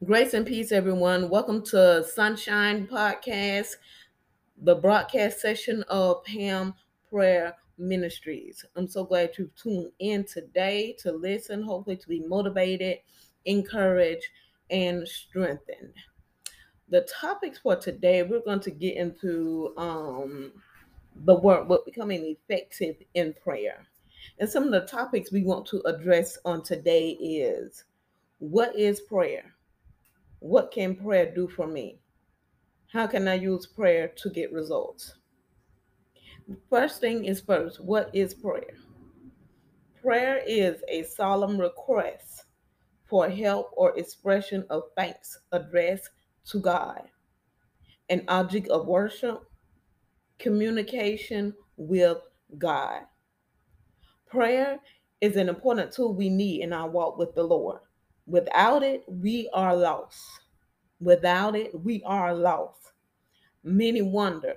Grace and peace, everyone. Welcome to Sunshine Podcast, the broadcast session of Pam Prayer Ministries. I'm so glad you tuned in today to listen, hopefully, to be motivated, encouraged, and strengthened. The topics for today, we're going to get into um, the word, what becoming effective in prayer. And some of the topics we want to address on today is what is prayer? What can prayer do for me? How can I use prayer to get results? First thing is first, what is prayer? Prayer is a solemn request for help or expression of thanks addressed to God, an object of worship, communication with God. Prayer is an important tool we need in our walk with the Lord. Without it, we are lost. Without it, we are lost. Many wonder,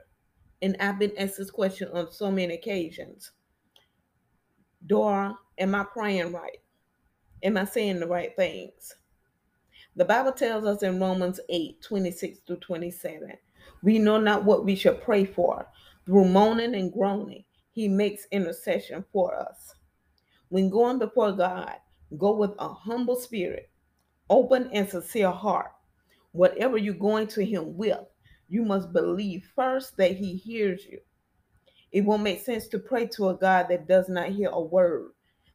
and I've been asked this question on so many occasions Dora, am I praying right? Am I saying the right things? The Bible tells us in Romans 8 26 through 27, we know not what we should pray for. Through moaning and groaning, He makes intercession for us. When going before God, go with a humble spirit, open and sincere heart. Whatever you're going to Him with, you must believe first that He hears you. It won't make sense to pray to a God that does not hear a word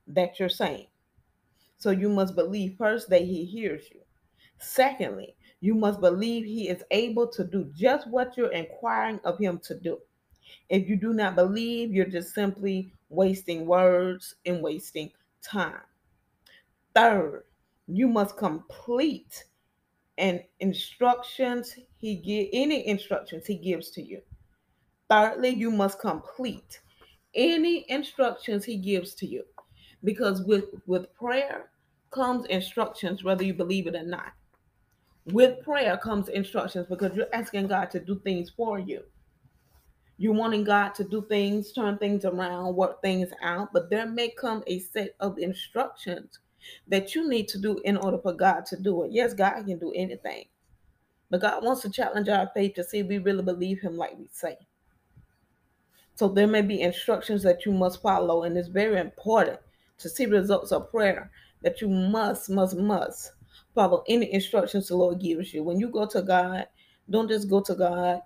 that you're saying. So you must believe first that He hears you. Secondly, you must believe He is able to do just what you're inquiring of Him to do. If you do not believe, you're just simply wasting words and wasting time. Third, you must complete and instructions he give any instructions he gives to you. Thirdly, you must complete any instructions he gives to you. Because with with prayer comes instructions whether you believe it or not. With prayer comes instructions because you're asking God to do things for you. You're wanting God to do things, turn things around, work things out, but there may come a set of instructions that you need to do in order for God to do it. Yes, God can do anything, but God wants to challenge our faith to see if we really believe Him like we say. So there may be instructions that you must follow, and it's very important to see results of prayer that you must, must, must follow any instructions the Lord gives you. When you go to God, don't just go to God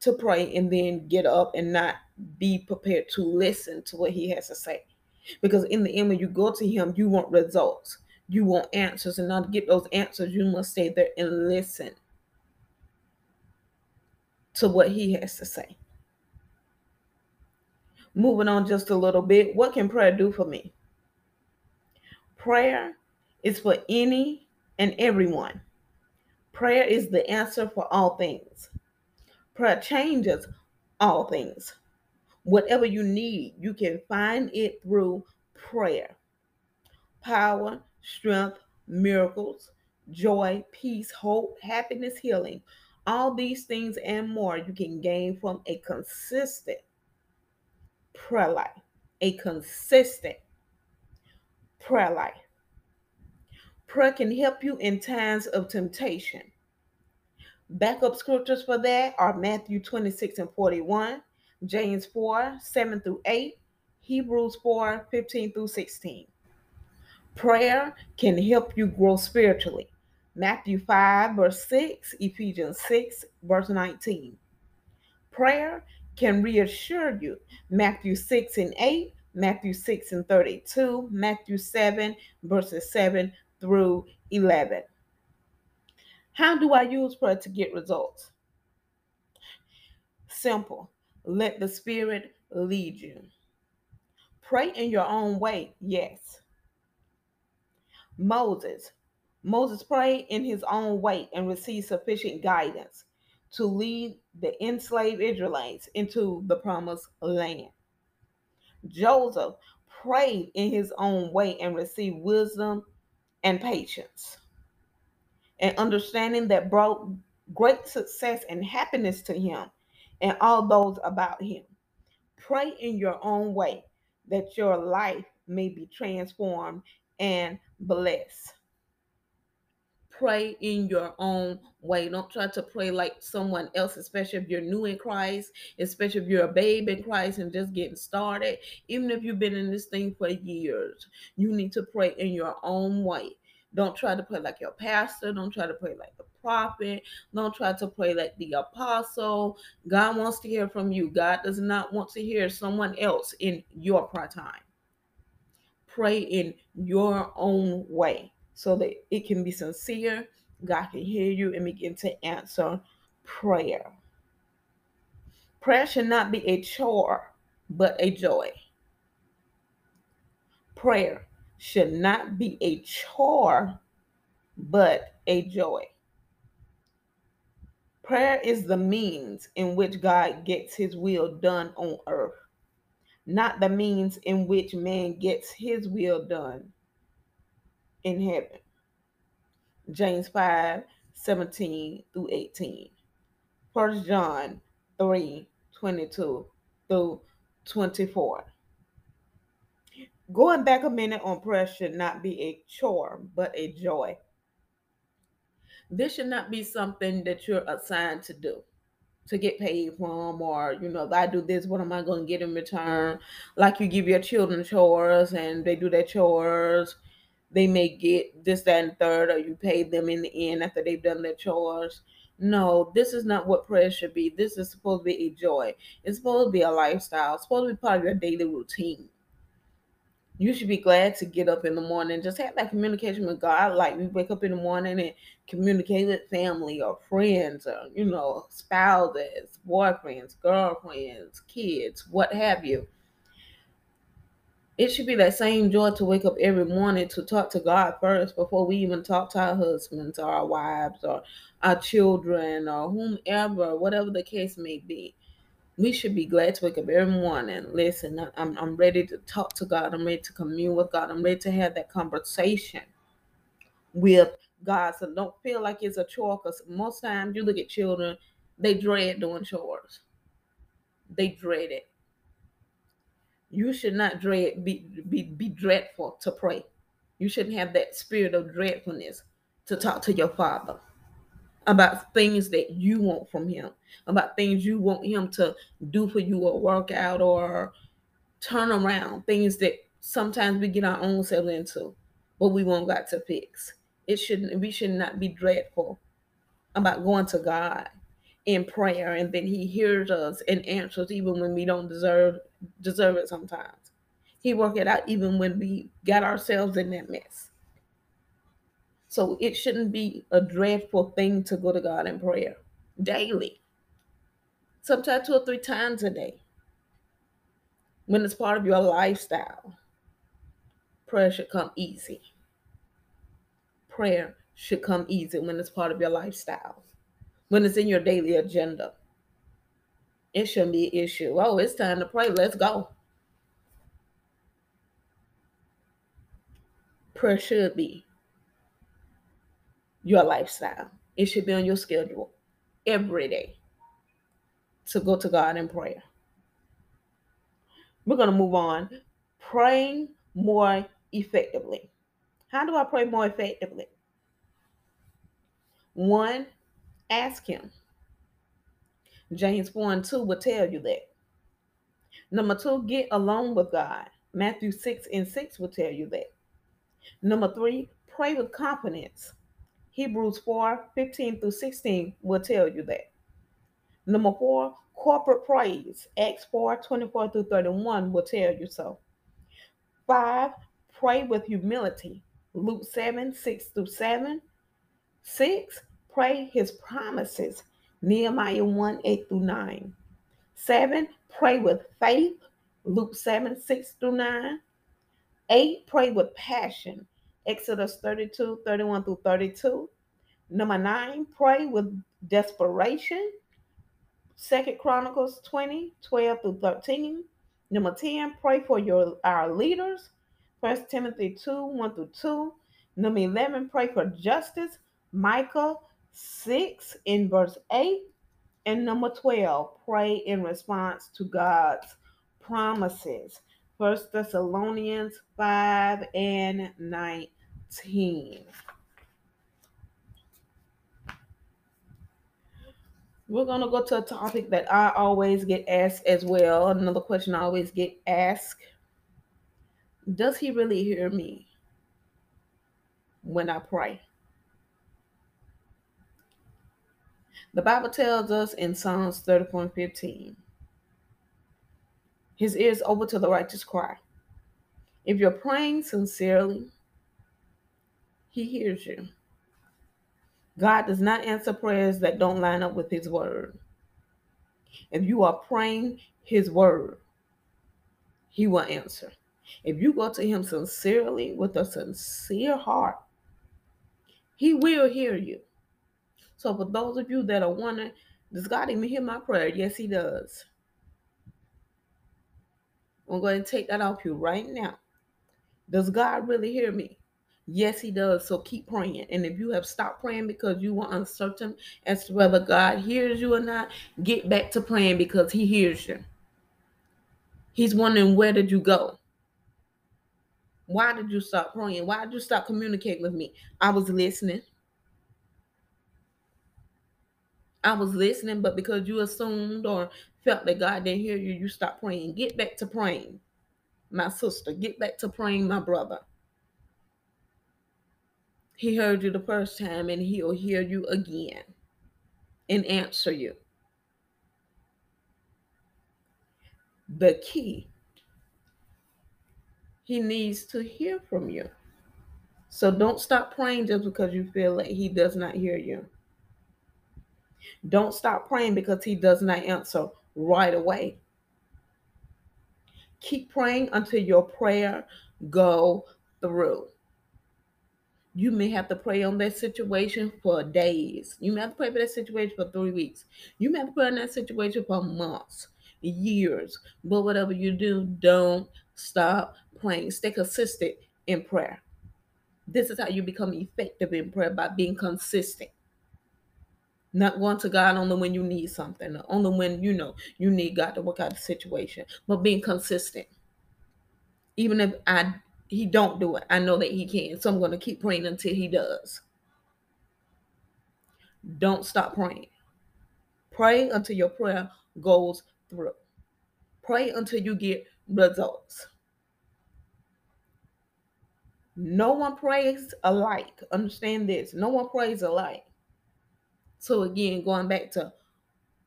to pray and then get up and not be prepared to listen to what he has to say. Because in the end, when you go to him, you want results, you want answers. And now to get those answers, you must stay there and listen to what he has to say. Moving on just a little bit, what can prayer do for me? Prayer is for any and everyone. Prayer is the answer for all things. Prayer changes all things. Whatever you need, you can find it through prayer. Power, strength, miracles, joy, peace, hope, happiness, healing. All these things and more you can gain from a consistent prayer life. A consistent prayer life. Prayer can help you in times of temptation. Backup scriptures for that are Matthew 26 and 41, James 4, 7 through 8, Hebrews 4, 15 through 16. Prayer can help you grow spiritually. Matthew 5, verse 6, Ephesians 6, verse 19. Prayer can reassure you. Matthew 6 and 8, Matthew 6 and 32, Matthew 7, verses 7 through 11. How do I use prayer to get results? Simple. Let the Spirit lead you. Pray in your own way, yes. Moses. Moses prayed in his own way and received sufficient guidance to lead the enslaved Israelites into the promised land. Joseph prayed in his own way and received wisdom and patience and understanding that brought great success and happiness to him and all those about him. Pray in your own way that your life may be transformed and blessed. pray in your own way. Don't try to pray like someone else, especially if you're new in Christ, especially if you're a babe in Christ and just getting started. Even if you've been in this thing for years, you need to pray in your own way. Don't try to pray like your pastor. Don't try to pray like the prophet. Don't try to pray like the apostle. God wants to hear from you. God does not want to hear someone else in your prayer time. Pray in your own way so that it can be sincere. God can hear you and begin to answer prayer. Prayer should not be a chore, but a joy. Prayer should not be a chore, but a joy. Prayer is the means in which God gets his will done on earth, not the means in which man gets his will done in heaven. James 5 17 through 18. 1 John 3 22 through 24. Going back a minute on prayer should not be a chore, but a joy. This should not be something that you're assigned to do to get paid from, or you know, if I do this, what am I going to get in return? Like you give your children chores and they do their chores they may get this, that, and third, or you pay them in the end after they've done their chores. No, this is not what prayer should be. This is supposed to be a joy. It's supposed to be a lifestyle. It's supposed to be part of your daily routine. You should be glad to get up in the morning. Just have that communication with God. Like we wake up in the morning and communicate with family or friends or, you know, spouses, boyfriends, girlfriends, kids, what have you it should be that same joy to wake up every morning to talk to God first before we even talk to our husbands or our wives or our children or whomever, whatever the case may be. We should be glad to wake up every morning. Listen, I'm, I'm ready to talk to God. I'm ready to commune with God. I'm ready to have that conversation with God. So don't feel like it's a chore because most times you look at children, they dread doing chores. They dread it you should not dread be, be be dreadful to pray. You shouldn't have that spirit of dreadfulness to talk to your father about things that you want from him, about things you want him to do for you or work out or turn around, things that sometimes we get our own self into, but we won't got to fix. It shouldn't we should not be dreadful about going to God in prayer and then he hears us and answers even when we don't deserve deserve it sometimes he work it out even when we got ourselves in that mess so it shouldn't be a dreadful thing to go to god in prayer daily sometimes two or three times a day when it's part of your lifestyle prayer should come easy prayer should come easy when it's part of your lifestyle when it's in your daily agenda. It shouldn't be an issue. Oh, it's time to pray. Let's go. Prayer should be your lifestyle. It should be on your schedule every day to go to God in prayer. We're going to move on. Praying more effectively. How do I pray more effectively? One, Ask him. James 4 and 2 will tell you that. Number two, get along with God. Matthew 6 and 6 will tell you that. Number three, pray with confidence. Hebrews 4 15 through 16 will tell you that. Number four, corporate praise. Acts 4 24 through 31 will tell you so. Five, pray with humility. Luke 7 6 through 7. Six, Pray his promises. Nehemiah 1 8 through 9. Seven, pray with faith. Luke 7 6 through 9. Eight, pray with passion. Exodus 32 31 through 32. Number nine, pray with desperation. Second Chronicles 20 12 through 13. Number 10, pray for your our leaders. First Timothy 2 1 through 2. Number 11, pray for justice. Micah 6 in verse 8. And number 12, pray in response to God's promises. First Thessalonians 5 and 19 team. We're going to go to a topic that I always get asked as well. Another question I always get asked Does he really hear me when I pray? The Bible tells us in Psalms 34 15, His ears open to the righteous cry. If you're praying sincerely, he hears you. God does not answer prayers that don't line up with His word. If you are praying His word, He will answer. If you go to Him sincerely with a sincere heart, He will hear you. So, for those of you that are wondering, does God even hear my prayer? Yes, He does. I'm going to take that off you right now. Does God really hear me? Yes, He does. So keep praying. And if you have stopped praying because you were uncertain as to whether God hears you or not, get back to praying because He hears you. He's wondering, where did you go? Why did you stop praying? Why did you stop communicating with me? I was listening. I was listening, but because you assumed or felt that God didn't hear you, you stopped praying. Get back to praying, my sister. Get back to praying, my brother. He heard you the first time and he'll hear you again and answer you. The key, he needs to hear from you. So don't stop praying just because you feel like he does not hear you. Don't stop praying because he does not answer right away. Keep praying until your prayer go through. You may have to pray on that situation for days. You may have to pray for that situation for three weeks. You may have to pray on that situation for months, years. But whatever you do, don't stop praying. Stay consistent in prayer. This is how you become effective in prayer by being consistent. Not going to God only when you need something, only when you know you need God to work out the situation, but being consistent. Even if I he don't do it, I know that he can. So I'm going to keep praying until he does. Don't stop praying. Pray until your prayer goes through. Pray until you get results. No one prays alike. Understand this. No one prays alike. So again, going back to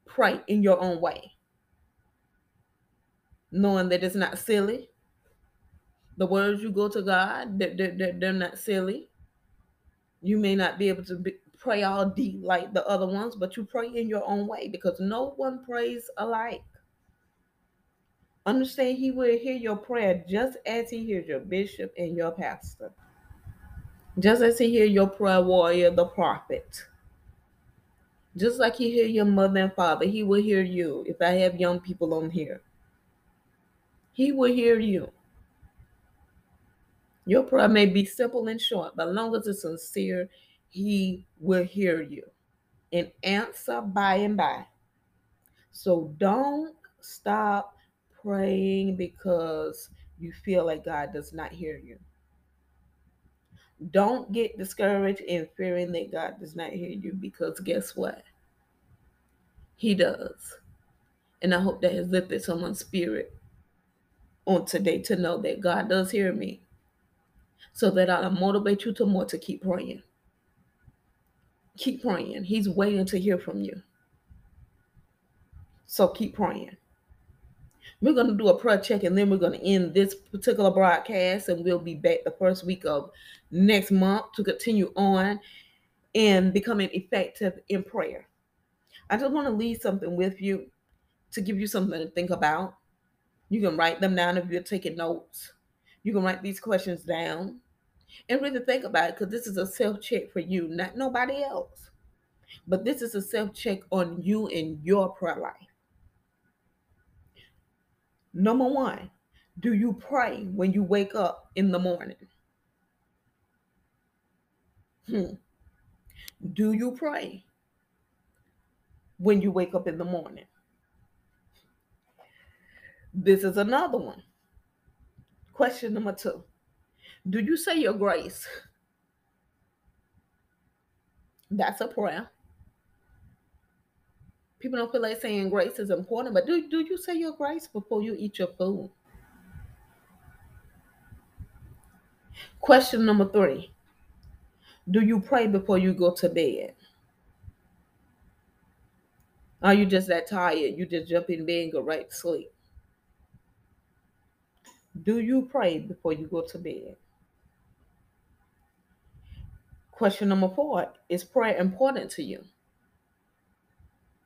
pray in your own way. Knowing that it's not silly. The words you go to God, they're, they're, they're not silly. You may not be able to be, pray all deep like the other ones, but you pray in your own way because no one prays alike. Understand he will hear your prayer just as he hears your bishop and your pastor. Just as he hears your prayer warrior, the prophet. Just like he hears your mother and father, he will hear you. If I have young people on here, he will hear you. Your prayer may be simple and short, but long as it's sincere, he will hear you and answer by and by. So don't stop praying because you feel like God does not hear you. Don't get discouraged in fearing that God does not hear you because guess what? He does. And I hope that has lifted someone's spirit on today to know that God does hear me so that I'll motivate you to more to keep praying. Keep praying. He's waiting to hear from you. So keep praying. We're going to do a prayer check and then we're going to end this particular broadcast and we'll be back the first week of next month to continue on in becoming effective in prayer. I just want to leave something with you to give you something to think about. You can write them down if you're taking notes. You can write these questions down and really think about it because this is a self check for you, not nobody else. But this is a self check on you and your prayer life. Number one, do you pray when you wake up in the morning? Hmm. Do you pray when you wake up in the morning? This is another one. Question number two Do you say your grace? That's a prayer. People don't feel like saying grace is important, but do, do you say your grace before you eat your food? Question number three Do you pray before you go to bed? Are you just that tired? You just jump in bed and go right to sleep? Do you pray before you go to bed? Question number four Is prayer important to you?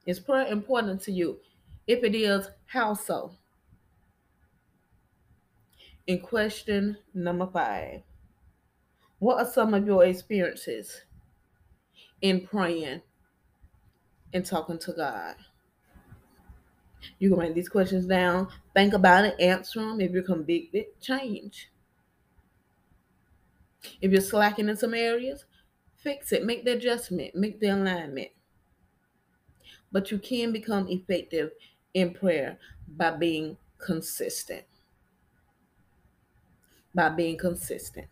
Is prayer important to you? If it is, how so? In question number five, what are some of your experiences in praying and talking to God? You can write these questions down, think about it, answer them. If you're convicted, change. If you're slacking in some areas, fix it, make the adjustment, make the alignment. But you can become effective in prayer by being consistent. By being consistent.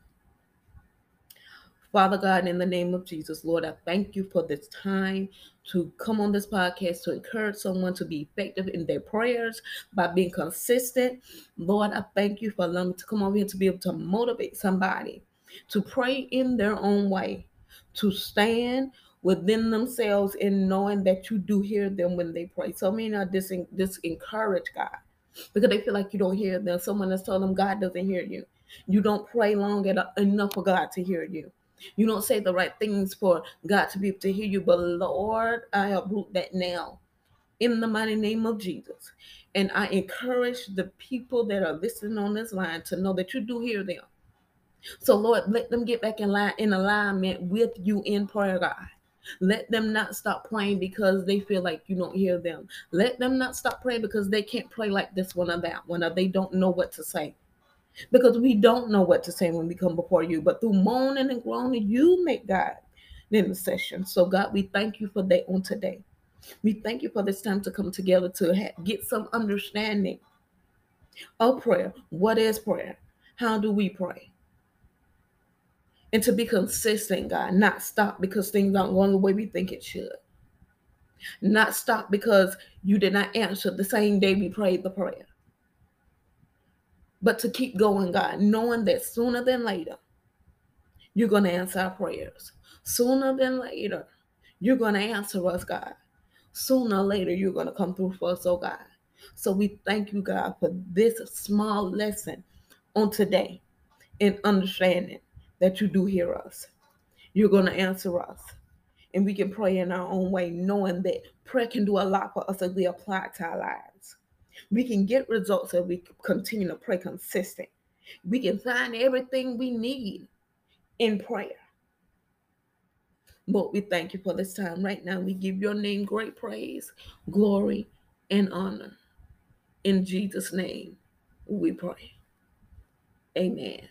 Father God, in the name of Jesus, Lord, I thank you for this time to come on this podcast to encourage someone to be effective in their prayers by being consistent. Lord, I thank you for allowing me to come over here to be able to motivate somebody to pray in their own way, to stand within themselves in knowing that you do hear them when they pray. So many are dis- disencouraged, God, because they feel like you don't hear them. Someone has told them God doesn't hear you. You don't pray long enough for God to hear you. You don't say the right things for God to be able to hear you. But Lord, I uproot that now in the mighty name of Jesus. And I encourage the people that are listening on this line to know that you do hear them. So Lord, let them get back in line in alignment with you in prayer, God. Let them not stop praying because they feel like you don't hear them. Let them not stop praying because they can't pray like this one or that one, or they don't know what to say because we don't know what to say when we come before you. But through moaning and groaning, you make God in the intercession. So, God, we thank you for that on today. We thank you for this time to come together to ha- get some understanding of prayer. What is prayer? How do we pray? And to be consistent, God, not stop because things aren't going the way we think it should. Not stop because you did not answer the same day we prayed the prayer but to keep going, God, knowing that sooner than later, you're going to answer our prayers. Sooner than later, you're going to answer us, God. Sooner or later, you're going to come through for us, oh God. So we thank you, God, for this small lesson on today in understanding that you do hear us. You're going to answer us. And we can pray in our own way, knowing that prayer can do a lot for us as we apply it to our lives. We can get results if we continue to pray consistent. We can find everything we need in prayer. But we thank you for this time right now. We give your name great praise, glory, and honor. In Jesus' name, we pray. Amen.